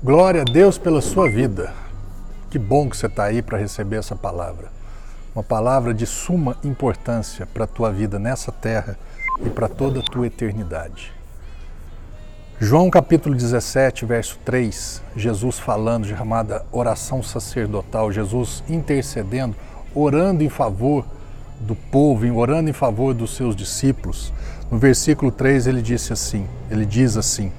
Glória a Deus pela sua vida. Que bom que você está aí para receber essa palavra. Uma palavra de suma importância para a tua vida nessa terra e para toda a tua eternidade. João capítulo 17, verso 3, Jesus falando, chamada oração sacerdotal, Jesus intercedendo, orando em favor do povo, orando em favor dos seus discípulos. No versículo 3 ele disse assim, ele diz assim: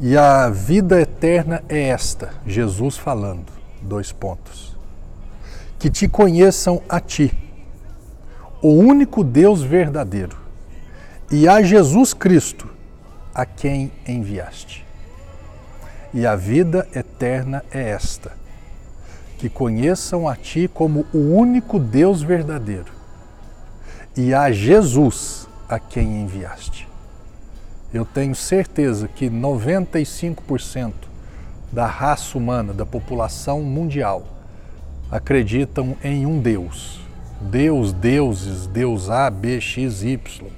"E a vida eterna é esta", Jesus falando, dois pontos. "Que te conheçam a ti, o único Deus verdadeiro, e a Jesus Cristo, a quem enviaste. E a vida eterna é esta: que conheçam a Ti como o único Deus verdadeiro e a Jesus a quem enviaste. Eu tenho certeza que 95% da raça humana, da população mundial, acreditam em um Deus. Deus, deuses, Deus A, B, X, Y.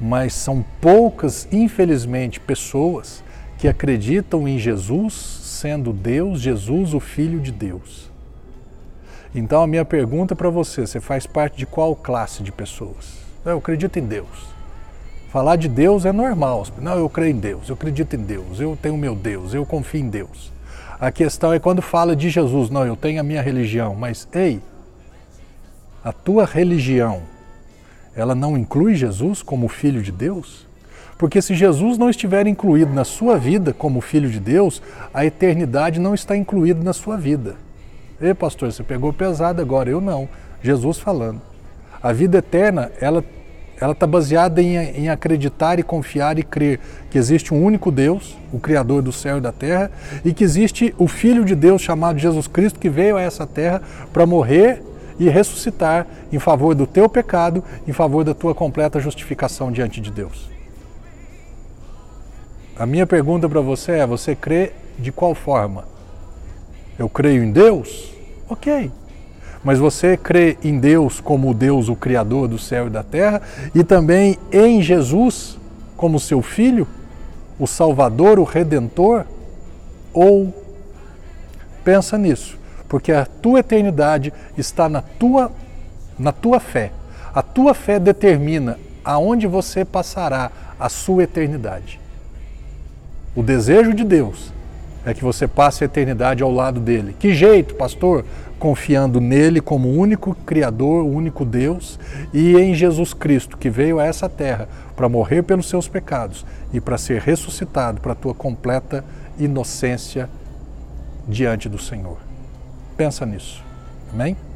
Mas são poucas, infelizmente, pessoas que acreditam em Jesus sendo Deus, Jesus, o Filho de Deus. Então a minha pergunta para você, você faz parte de qual classe de pessoas? Eu acredito em Deus. Falar de Deus é normal. Não, eu creio em Deus, eu acredito em Deus, eu tenho meu Deus, eu confio em Deus. A questão é quando fala de Jesus, não, eu tenho a minha religião, mas ei, a tua religião, ela não inclui Jesus como filho de Deus? Porque se Jesus não estiver incluído na sua vida como filho de Deus, a eternidade não está incluída na sua vida. Ei, pastor, você pegou pesado agora, eu não. Jesus falando. A vida eterna, ela ela está baseada em, em, acreditar e confiar e crer que existe um único Deus, o Criador do céu e da terra, e que existe o Filho de Deus chamado Jesus Cristo que veio a essa terra para morrer e ressuscitar em favor do teu pecado, em favor da tua completa justificação diante de Deus. A minha pergunta para você é: você crê de qual forma? Eu creio em Deus? Ok. Mas você crê em Deus como Deus, o Criador do céu e da terra, e também em Jesus como seu Filho, o Salvador, o Redentor? Ou pensa nisso, porque a tua eternidade está na tua, na tua fé. A tua fé determina aonde você passará a sua eternidade. O desejo de Deus é que você passe a eternidade ao lado dele. Que jeito, pastor? Confiando nele como único Criador, único Deus e em Jesus Cristo, que veio a essa terra para morrer pelos seus pecados e para ser ressuscitado para a tua completa inocência diante do Senhor. Pensa nisso. Amém?